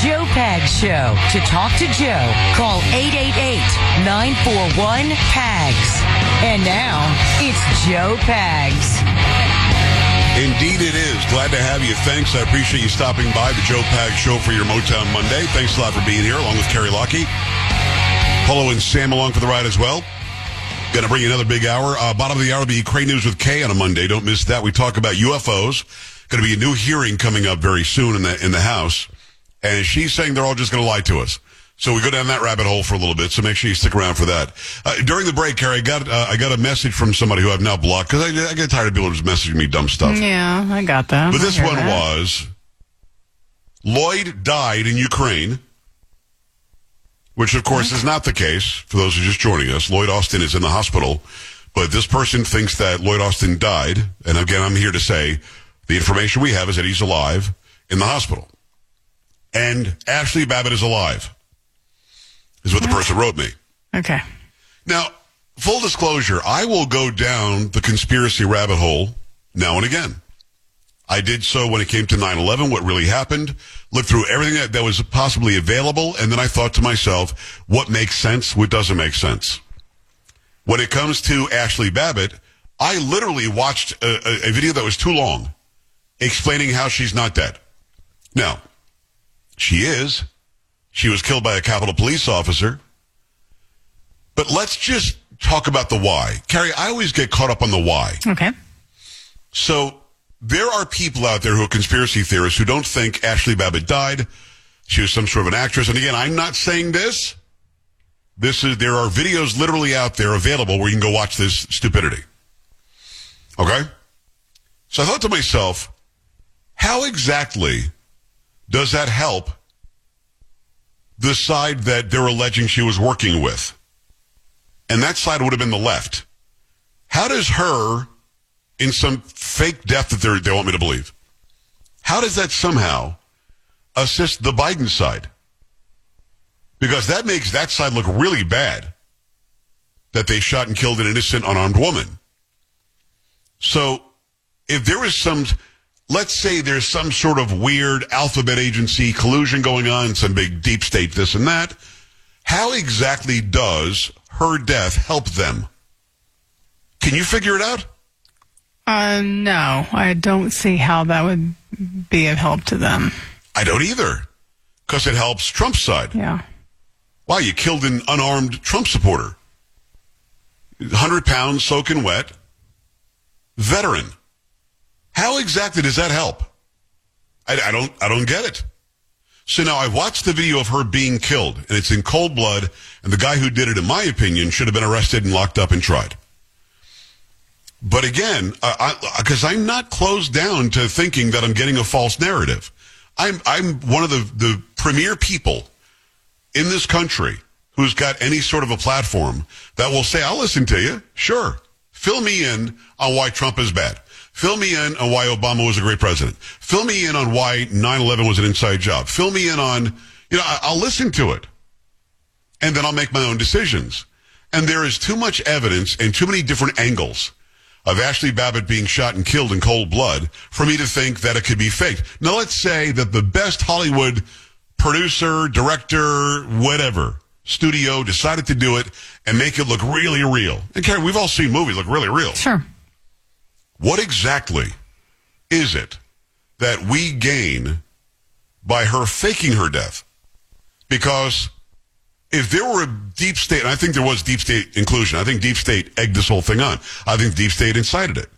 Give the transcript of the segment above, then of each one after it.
Joe Pag Show. To talk to Joe, call 888-941-PAGS. And now, it's Joe Pags. Indeed, it is. Glad to have you. Thanks. I appreciate you stopping by the Joe Pag Show for your Motown Monday. Thanks a lot for being here, along with Kerry Lockie. Polo and Sam along for the ride as well. Going to bring you another big hour. Uh, bottom of the hour will be Ukraine News with Kay on a Monday. Don't miss that. We talk about UFOs. Going to be a new hearing coming up very soon in the in the House, and she's saying they're all just going to lie to us. So we go down that rabbit hole for a little bit. So make sure you stick around for that. Uh, during the break, Carrie, I got uh, I got a message from somebody who I've now blocked because I, I, get tired of people just messaging me dumb stuff. Yeah, I got that. But this one that. was Lloyd died in Ukraine, which of course is not the case. For those who are just joining us, Lloyd Austin is in the hospital, but this person thinks that Lloyd Austin died. And again, I'm here to say the information we have is that he's alive in the hospital, and Ashley Babbitt is alive is what the person wrote me. Okay. Now, full disclosure, I will go down the conspiracy rabbit hole now and again. I did so when it came to 9-11, what really happened, looked through everything that, that was possibly available, and then I thought to myself, what makes sense, what doesn't make sense. When it comes to Ashley Babbitt, I literally watched a, a, a video that was too long explaining how she's not dead. Now, she is. She was killed by a Capitol police officer. But let's just talk about the why. Carrie, I always get caught up on the why. Okay. So there are people out there who are conspiracy theorists who don't think Ashley Babbitt died. She was some sort of an actress. And again, I'm not saying this. This is, there are videos literally out there available where you can go watch this stupidity. Okay? So I thought to myself, how exactly does that help the side that they're alleging she was working with? And that side would have been the left. How does her, in some fake death that they want me to believe, how does that somehow assist the Biden side? Because that makes that side look really bad that they shot and killed an innocent unarmed woman. So if there is some, let's say there's some sort of weird alphabet agency collusion going on, some big deep state this and that, how exactly does her death help them? Can you figure it out? Uh, no, I don't see how that would be of help to them. I don't either. Because it helps Trump's side. Yeah. Wow, you killed an unarmed Trump supporter. 100 pounds soaking wet. Veteran. How exactly does that help? I, I don't, I don't get it. So now I watched the video of her being killed and it's in cold blood and the guy who did it, in my opinion, should have been arrested and locked up and tried. But again, because I'm not closed down to thinking that I'm getting a false narrative. I'm, I'm one of the, the premier people in this country who's got any sort of a platform that will say, I'll listen to you. Sure. Fill me in on why Trump is bad. Fill me in on why Obama was a great president. Fill me in on why 9-11 was an inside job. Fill me in on, you know, I'll listen to it. And then I'll make my own decisions. And there is too much evidence and too many different angles of Ashley Babbitt being shot and killed in cold blood for me to think that it could be faked. Now let's say that the best Hollywood producer, director, whatever, studio decided to do it and make it look really real. And Karen, we've all seen movies look really real. Sure. What exactly is it that we gain by her faking her death? Because if there were a deep state, and I think there was deep state inclusion, I think deep state egged this whole thing on. I think deep state incited it.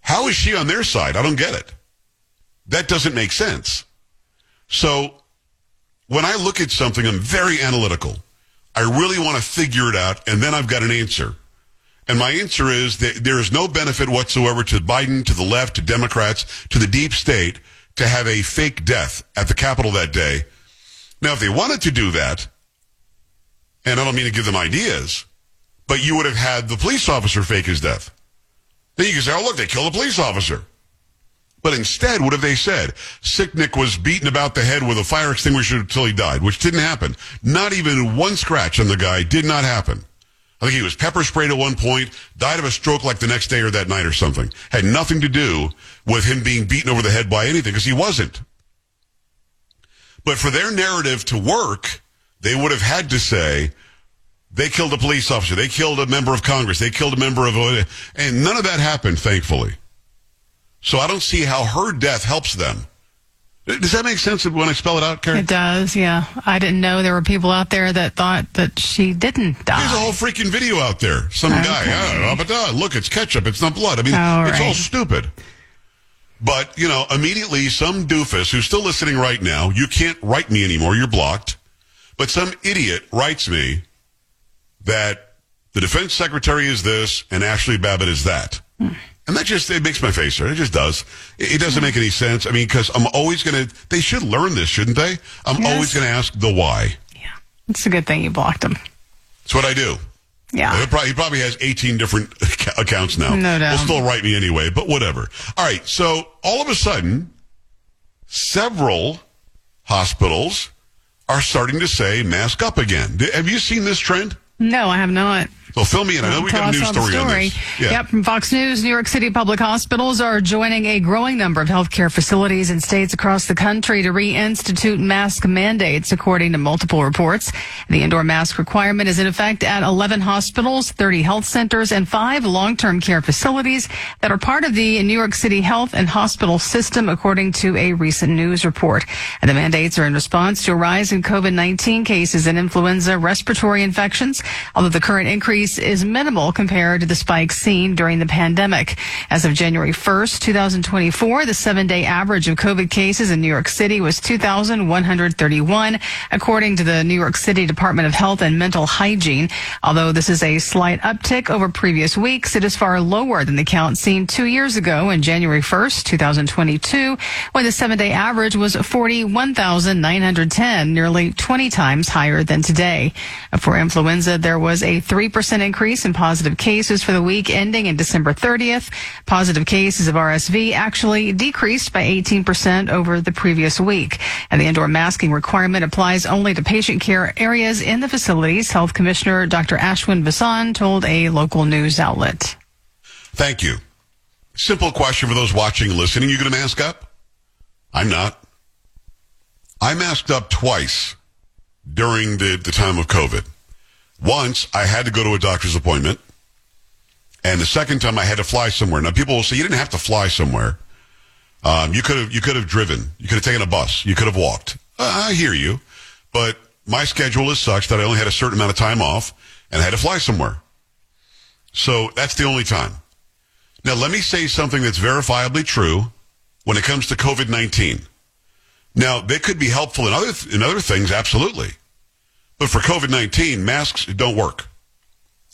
How is she on their side? I don't get it. That doesn't make sense. So when I look at something, I'm very analytical. I really want to figure it out, and then I've got an answer. And my answer is that there is no benefit whatsoever to Biden, to the left, to Democrats, to the deep state to have a fake death at the Capitol that day. Now, if they wanted to do that, and I don't mean to give them ideas, but you would have had the police officer fake his death. Then you can say, oh, look, they killed a police officer. But instead, what have they said? Sicknick was beaten about the head with a fire extinguisher until he died, which didn't happen. Not even one scratch on the guy did not happen. I think he was pepper sprayed at one point, died of a stroke like the next day or that night or something. Had nothing to do with him being beaten over the head by anything because he wasn't. But for their narrative to work, they would have had to say, they killed a police officer. They killed a member of Congress. They killed a member of, and none of that happened, thankfully. So I don't see how her death helps them. Does that make sense when I spell it out, Karen? It does, yeah. I didn't know there were people out there that thought that she didn't die. There's a whole freaking video out there. Some Okay. guy, I don't know, but uh, look, it's ketchup. It's not blood. I mean, All it's all stupid. But, you know, immediately some doofus who's still listening right now, you can't write me anymore. You're blocked. But some idiot writes me that the defense secretary is this and Ashley Babbitt is that. And that just, it makes my face hurt. It just does. It, it doesn't make any sense. I mean, because I'm always going to, they should learn this, shouldn't they? I'm Yes. always going to ask the why. Yeah. It's a good thing you blocked him. That's what I do. Yeah. He probably, he probably has 18 different accounts now. No doubt. Will still write me anyway, but whatever. All right. So all of a sudden, several hospitals are starting to say mask up again. Have you seen this trend? No, I have not. So fill me in. I know we got a news the story, on this. Yeah. Yep, from Fox News, New York City public hospitals are joining a growing number of healthcare facilities in states across the country to reinstitute mask mandates, according to multiple reports. The indoor mask requirement is in effect at 11 hospitals, 30 health centers, and five long-term care facilities that are part of the New York City health and hospital system, according to a recent news report. And the mandates are in response to a rise in COVID-19 cases and influenza respiratory infections, although the current increase is minimal compared to the spike seen during the pandemic. As of January 1st, 2024, the seven-day average of COVID cases in New York City was 2,131, according to the New York City Department of Health and Mental Hygiene. Although this is a slight uptick over previous weeks, it is far lower than the count seen two years ago in January 1st, 2022, when the seven-day average was 41,910, nearly 20 times higher than today. For influenza, there was a 3% increase in positive cases for the week ending in December 30th. Positive cases of RSV actually decreased by 18% over the previous week. And the indoor masking requirement applies only to patient care areas in the facilities, Health Commissioner Dr. Ashwin Vasan told a local news outlet. Thank you. Simple question for those watching and listening. You going to mask up? I'm not. I masked up twice during the, the time of COVID. Once I had to go to a doctor's appointment. And the second time I had to fly somewhere. Now people will say you didn't have to fly somewhere. Um, you could have, you could have driven. You could have taken a bus. You could have walked. Uh, I hear you. But my schedule is such that I only had a certain amount of time off and I had to fly somewhere. So that's the only time. Now, let me say something that's verifiably true when it comes to COVID 19. Now, they could be helpful in other, in other things, absolutely. But for COVID 19, masks don't work.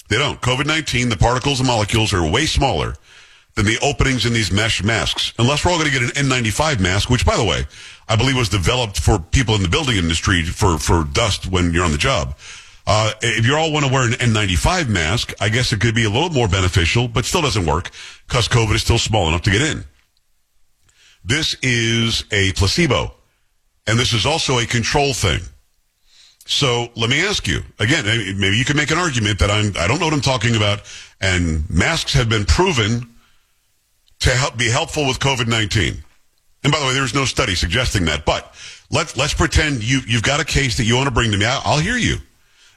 They don't. COVID 19, the particles and molecules are way smaller than the openings in these mesh masks. Unless we're all going to get an N95 mask, which, by the way, I believe was developed for people in the building industry for, for dust when you're on the job. Uh, if you all want to wear an N95 mask, I guess it could be a little more beneficial, but still doesn't work because COVID is still small enough to get in. This is a placebo, and this is also a control thing. So let me ask you again. Maybe you can make an argument that I'm. I don't know what I'm talking about, and masks have been proven to help be helpful with COVID nineteen. And by the way, there's no study suggesting that. But let's let's pretend you you've got a case that you want to bring to me. I'll, I'll hear you.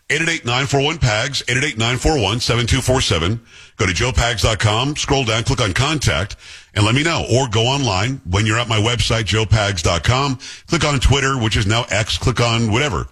888-941-PAGS, 888-941-7247. Go to joepags.com, scroll down, click on contact, and let me know. Or go online when you're at my website, joepags.com. Click on Twitter, which is now X. Click on whatever.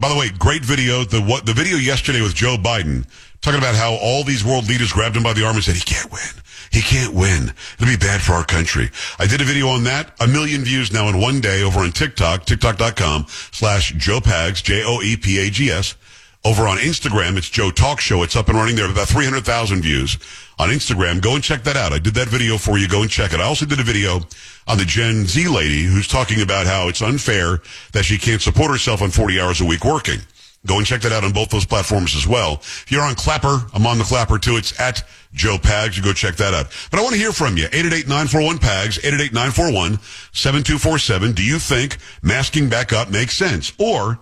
By the way, great video. The what the video yesterday with Joe Biden talking about how all these world leaders grabbed him by the arm and said he can't win. He can't win. It'll be bad for our country. I did a video on that. A million views now in one day over on TikTok, tiktok.com slash Joe Pags, J-O-E-P-A-G-S. Over on Instagram, it's Joe Talk Show. It's up and running there. About 300,000 views on Instagram. Go and check that out. I did that video for you. Go and check it. I also did a video on the Gen Z lady who's talking about how it's unfair that she can't support herself on 40 hours a week working. Go and check that out on both those platforms as well. If you're on Clapper, I'm on the Clapper too. It's at Joe Pags. You go check that out. But I want to hear from you. 888-941-PAGS, 888-941-7247. Do you think masking back up makes sense? Or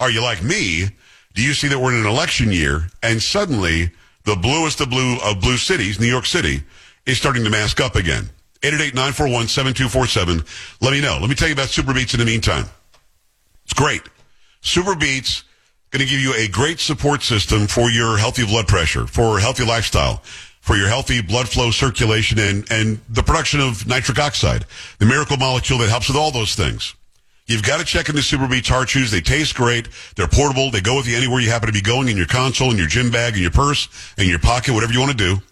are you like me? Do you see that we're in an election year and suddenly the bluest of blue of blue cities, New York City, is starting to mask up again? 888-941-7247. Let me know. Let me tell you about SuperBeets in the meantime. It's great. SuperBeets going to give you a great support system for your healthy blood pressure, for healthy lifestyle, for your healthy blood flow circulation and, and the production of nitric oxide, the miracle molecule that helps with all those things. You've got to check into SuperBeets Chews. They taste great. They're portable. They go with you anywhere you happen to be going in your console, in your gym bag, in your purse, in your pocket, whatever you want to do.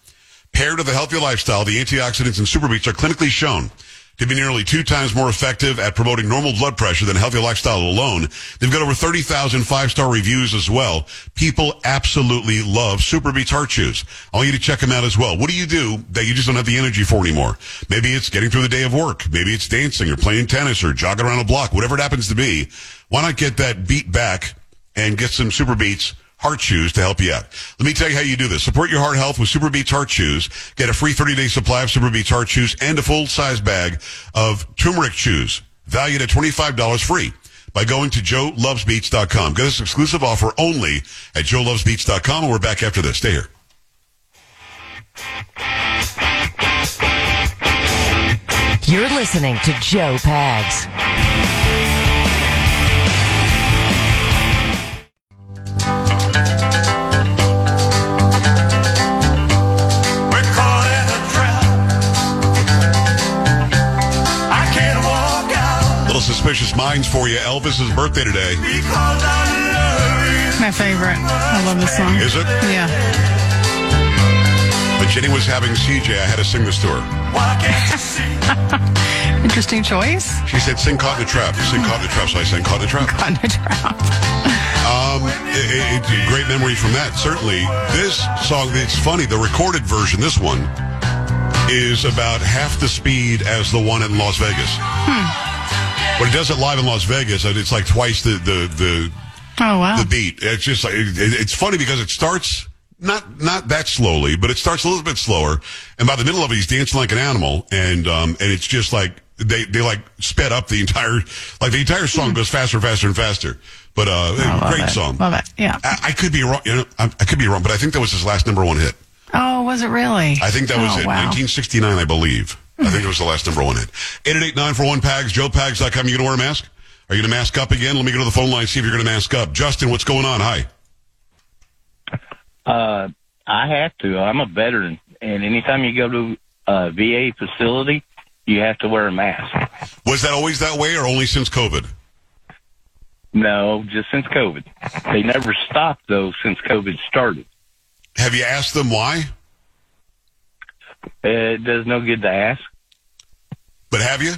Paired with a healthy lifestyle, the antioxidants in SuperBeets are clinically shown to be nearly two times more effective at promoting normal blood pressure than healthy lifestyle alone. They've got over 30,000 five-star reviews as well. People absolutely love SuperBeets Heart Chews. I want you to check them out as well. What do you do that you just don't have the energy for anymore? Maybe it's getting through the day of work. Maybe it's dancing or playing tennis or jogging around a block, whatever it happens to be. Why not get that beat back and get some SuperBeets Heart Chews to help you out. Let me tell you how you do this. Support your heart health with SuperBeets Heart Chews. Get a free 30-day supply of SuperBeets Heart Chews and a full-size bag of turmeric chews valued at $25 free by going to joelovesbeets.com. Get this exclusive offer only at joelovesbeets.com, and we're back after this. Stay here. You're listening to Joe Pags. Suspicious minds for you. Elvis's birthday today. because I love My favorite. I love this song. Is it? Yeah. But Jenny was having CJ. I had to sing this to her. you. Why can't you see? Interesting choice. She said, sing Caught in a Trap. Sing Caught in a Trap. So I sang Caught in a Trap. On a trap. Um, it, it, great memory from that. Certainly, this song. It's funny. The recorded version, this one, is about half the speed as the one in Las Vegas. When it does it live in Las Vegas, it's like twice the the the, Oh, wow. the beat. It's just like it, it- it's funny because it starts not not that slowly, but it starts a little bit slower, and by the middle of it, he's dancing like an animal, and um and it's just like they they like sped up the entire like the entire song goes faster, and faster, and faster. But uh, I great it. song. Love it. Yeah. I, I could be wrong. You know, I, I could be wrong, but I think that was his last number one hit. Oh, was it really? I think that was oh, it. Wow. 1969, I believe. I think it was the last number one hit. 888-941 PAGS, joepags.com. You going to wear a mask? Are you going to mask up again? Let me go to the phone line, see if you're going to mask up. Justin, what's going on? Hi. Uh, I have to. I'm a veteran, and anytime you go to a VA facility, you have to wear a mask. Was that always that way or only since COVID? No, just since COVID. They never stopped though since COVID started. Have you asked them why? It does no good to ask. But have you?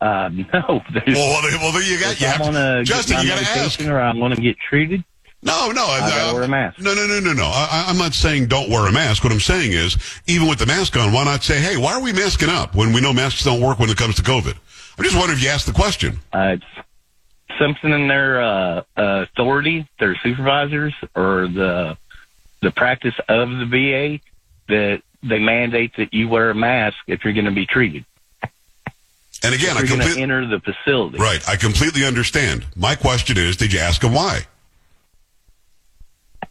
Uh, no, there's, Well, well, there you got. You I'm have to, Justin, get you got to ask. or I'm going to get treated. No, no, I gotta wear a mask. No, no, no, no, no. I, I'm not saying don't wear a mask. What I'm saying is, even with the mask on, why not say, "Hey, why are we masking up when we know masks don't work when it comes to COVID?" I'm just wondering if you asked the question. Uh, it's something in their uh, uh, authority, their supervisors, or the the practice of the VA that they mandate that you wear a mask if you're going to be treated. And again, I If you're going to completely enter the facility. right. I completely understand. My question is, did you ask them why?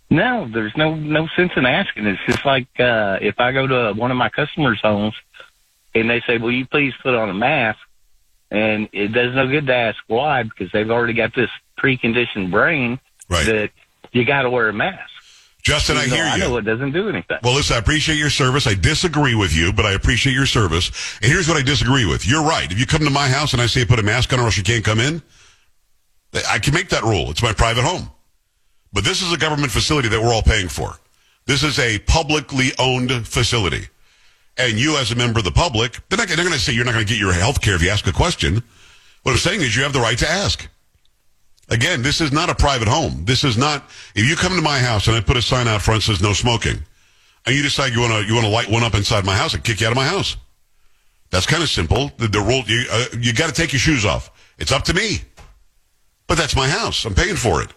No, there's no no sense in asking. It's just like uh, if I go to one of my customers' homes and they say, "Will you please put on a mask?" and it does no good to ask why because they've already got this preconditioned brain Right. that you got to wear a mask. Justin, I hear you. I know it doesn't do anything. Well, listen, I appreciate your service. I disagree with you, but I appreciate your service. And here's what I disagree with. You're right. If you come to my house and I say put a mask on or else you can't come in, I can make that rule. It's my private home. But this is a government facility that we're all paying for. This is a publicly owned facility. And you, as a member of the public, they're not, they're going to say you're not going to get your health care if you ask a question. What I'm saying is you have the right to ask. Again, this is not a private home. This is not, if you come to my house and I put a sign out front that says no smoking, and you decide you want to, you want to light one up inside my house, I kick you out of my house. That's kind of simple. The, the rule, you, uh, you got to take your shoes off. It's up to me. But that's my house. I'm paying for it.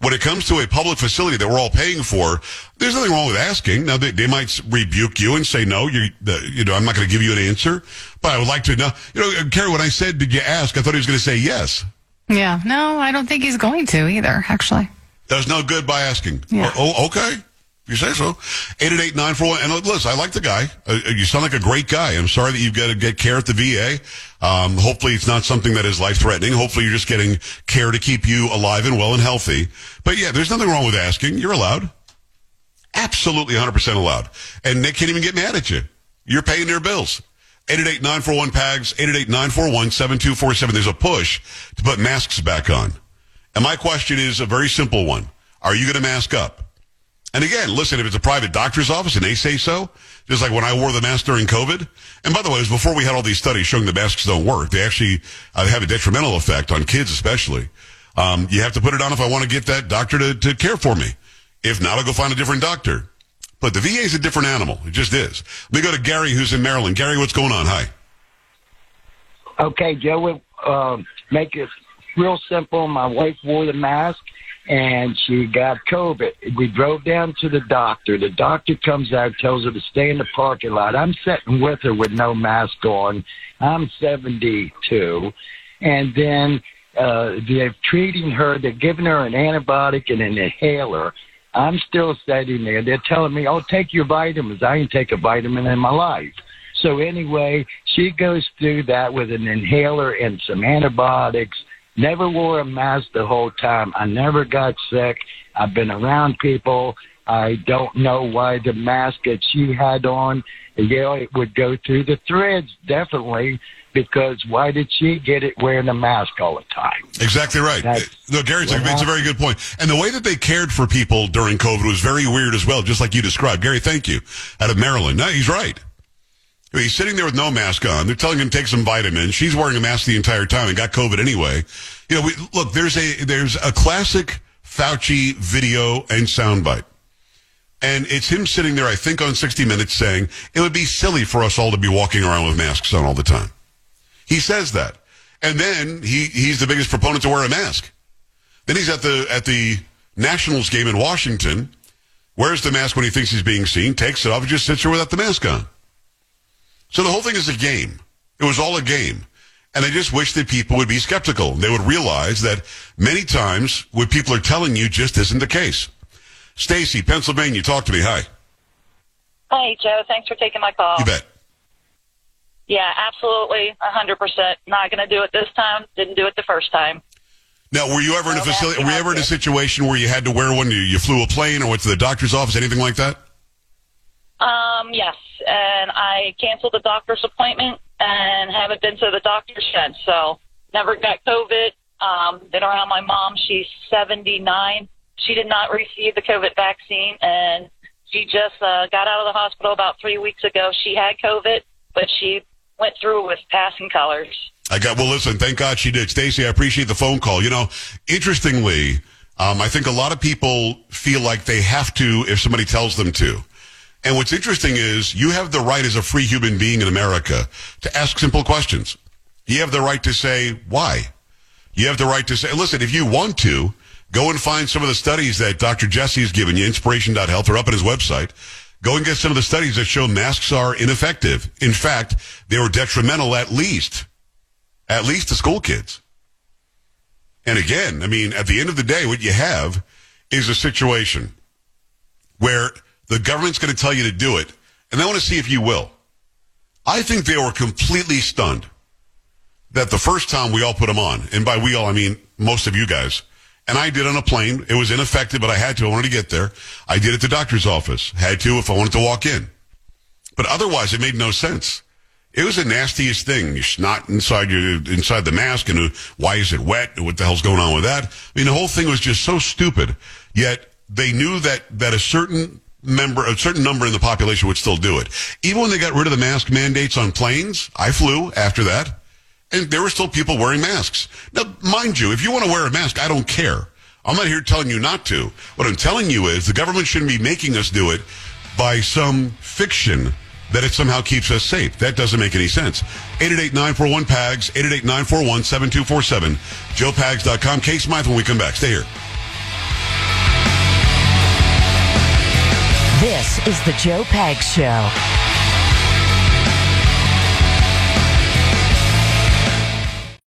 When it comes to a public facility that we're all paying for, there's nothing wrong with asking. Now they, they might rebuke you and say no. You, you know, I'm not going to give you an answer. But I would like to know. You know, Carrie, when I said, "Did you ask?" I thought he was going to say yes. Yeah. No, I don't think he's going to either, actually. There's no good by asking. Yeah. Oh, okay. You say so. 888-941. And look, listen, I like the guy. Uh, you sound like a great guy. I'm sorry that you've got to get care at the VA. Um, hopefully it's not something that is life-threatening. Hopefully you're just getting care to keep you alive and well and healthy. But yeah, there's nothing wrong with asking. You're allowed. Absolutely 100% allowed. And they can't even get mad at you. You're paying their bills. 888-941-PAGS, 888-941-7247. There's a push to put masks back on. And my question is a very simple one. Are you going to mask up? And again, listen, if it's a private doctor's office and they say so, just like when I wore the mask during COVID. And by the way, it was before we had all these studies showing the masks don't work. They actually uh, have a detrimental effect on kids, especially. Um, you have to put it on if I want to get that doctor to, to care for me. If not, I'll go find a different doctor. But the VA is a different animal. It just is. Let me go to Gary, who's in Maryland. Gary, what's going on? Hi. Okay, Joe, we'll um, make it real simple. My wife wore the mask and she got COVID. We drove down to the doctor. The doctor comes out, tells her to stay in the parking lot. I'm sitting with her with no mask on. I'm 72. And then uh, they're treating her, they're giving her an antibiotic and an inhaler. I'm still sitting there. They're telling me, oh, take your vitamins. I ain't take a vitamin in my life. So anyway, she goes through that with an inhaler and some antibiotics. Never wore a mask the whole time. I never got sick. I've been around people. I don't know why the mask that she had on, know, it would go through the threads, definitely, because why did she get it wearing a mask all the time? Exactly right. That's No, Gary, it's a, it's a very good point. And the way that they cared for people during COVID was very weird as well, just like you described. Gary, thank you. Out of Maryland. No, he's right. He's sitting there with no mask on. They're telling him to take some vitamins. She's wearing a mask the entire time and got COVID anyway. You know, we, look, there's a there's a classic Fauci video and soundbite. And it's him sitting there, I think, on 60 Minutes saying it would be silly for us all to be walking around with masks on all the time. He says that. And then he, he's the biggest proponent to wear a mask. Then he's at the at the Nationals game in Washington, wears the mask when he thinks he's being seen, takes it off, and just sits there without the mask on. So the whole thing is a game. It was all a game. And I just wish that people would be skeptical. They would realize that many times what people are telling you just isn't the case. Stacy, Pennsylvania, talk to me. Hi. Hi, Joe. Thanks for taking my call. You bet. Yeah, absolutely. a 100%. Not going to do it this time. Didn't do it the first time. Now, were you ever in a facility? Were you ever in a situation where you had to wear one? You, you flew a plane or went to the doctor's office, anything like that? Um, yes. And I canceled the doctor's appointment and haven't been to the doctor since. So never got COVID. Um, been around my mom. She's 79. She did not receive the COVID vaccine and she just uh, got out of the hospital about three weeks ago. She had COVID, but she went through with passing colors. I got, well, listen, thank God she did. Stacy, I appreciate the phone call. You know, interestingly, um, I think a lot of people feel like they have to if somebody tells them to. And what's interesting is you have the right as a free human being in America to ask simple questions. You have the right to say why. You have the right to say, listen, if you want to, go and find some of the studies that Dr. Jesse Jesse's given you, inspiration.health, or up on his website. Go and get some of the studies that show masks are ineffective. In fact, they were detrimental at least, at least to school kids. And again, I mean, at the end of the day, what you have is a situation where the government's going to tell you to do it, and they want to see if you will. I think they were completely stunned that the first time we all put them on, and by we all, I mean most of you guys, and I did on a plane. It was ineffective, but I had to. I wanted to get there. I did at the doctor's office. Had to if I wanted to walk in. But otherwise, it made no sense. It was the nastiest thing. You snot inside your inside the mask, and uh, why is it wet? What the hell's going on with that? I mean, the whole thing was just so stupid. Yet they knew that that a certain member, a certain number in the population would still do it. Even when they got rid of the mask mandates on planes, I flew after that, and there were still people wearing masks. Now, mind you, if you want to wear a mask, I don't care. I'm not here telling you not to. What I'm telling you is the government shouldn't be making us do it by some fiction that it somehow keeps us safe. That doesn't make any sense. 888-941-PAGS, 888-941-7247, joepags.com. Kay Smythe when we come back. Stay here. This is the Joe Pags Show.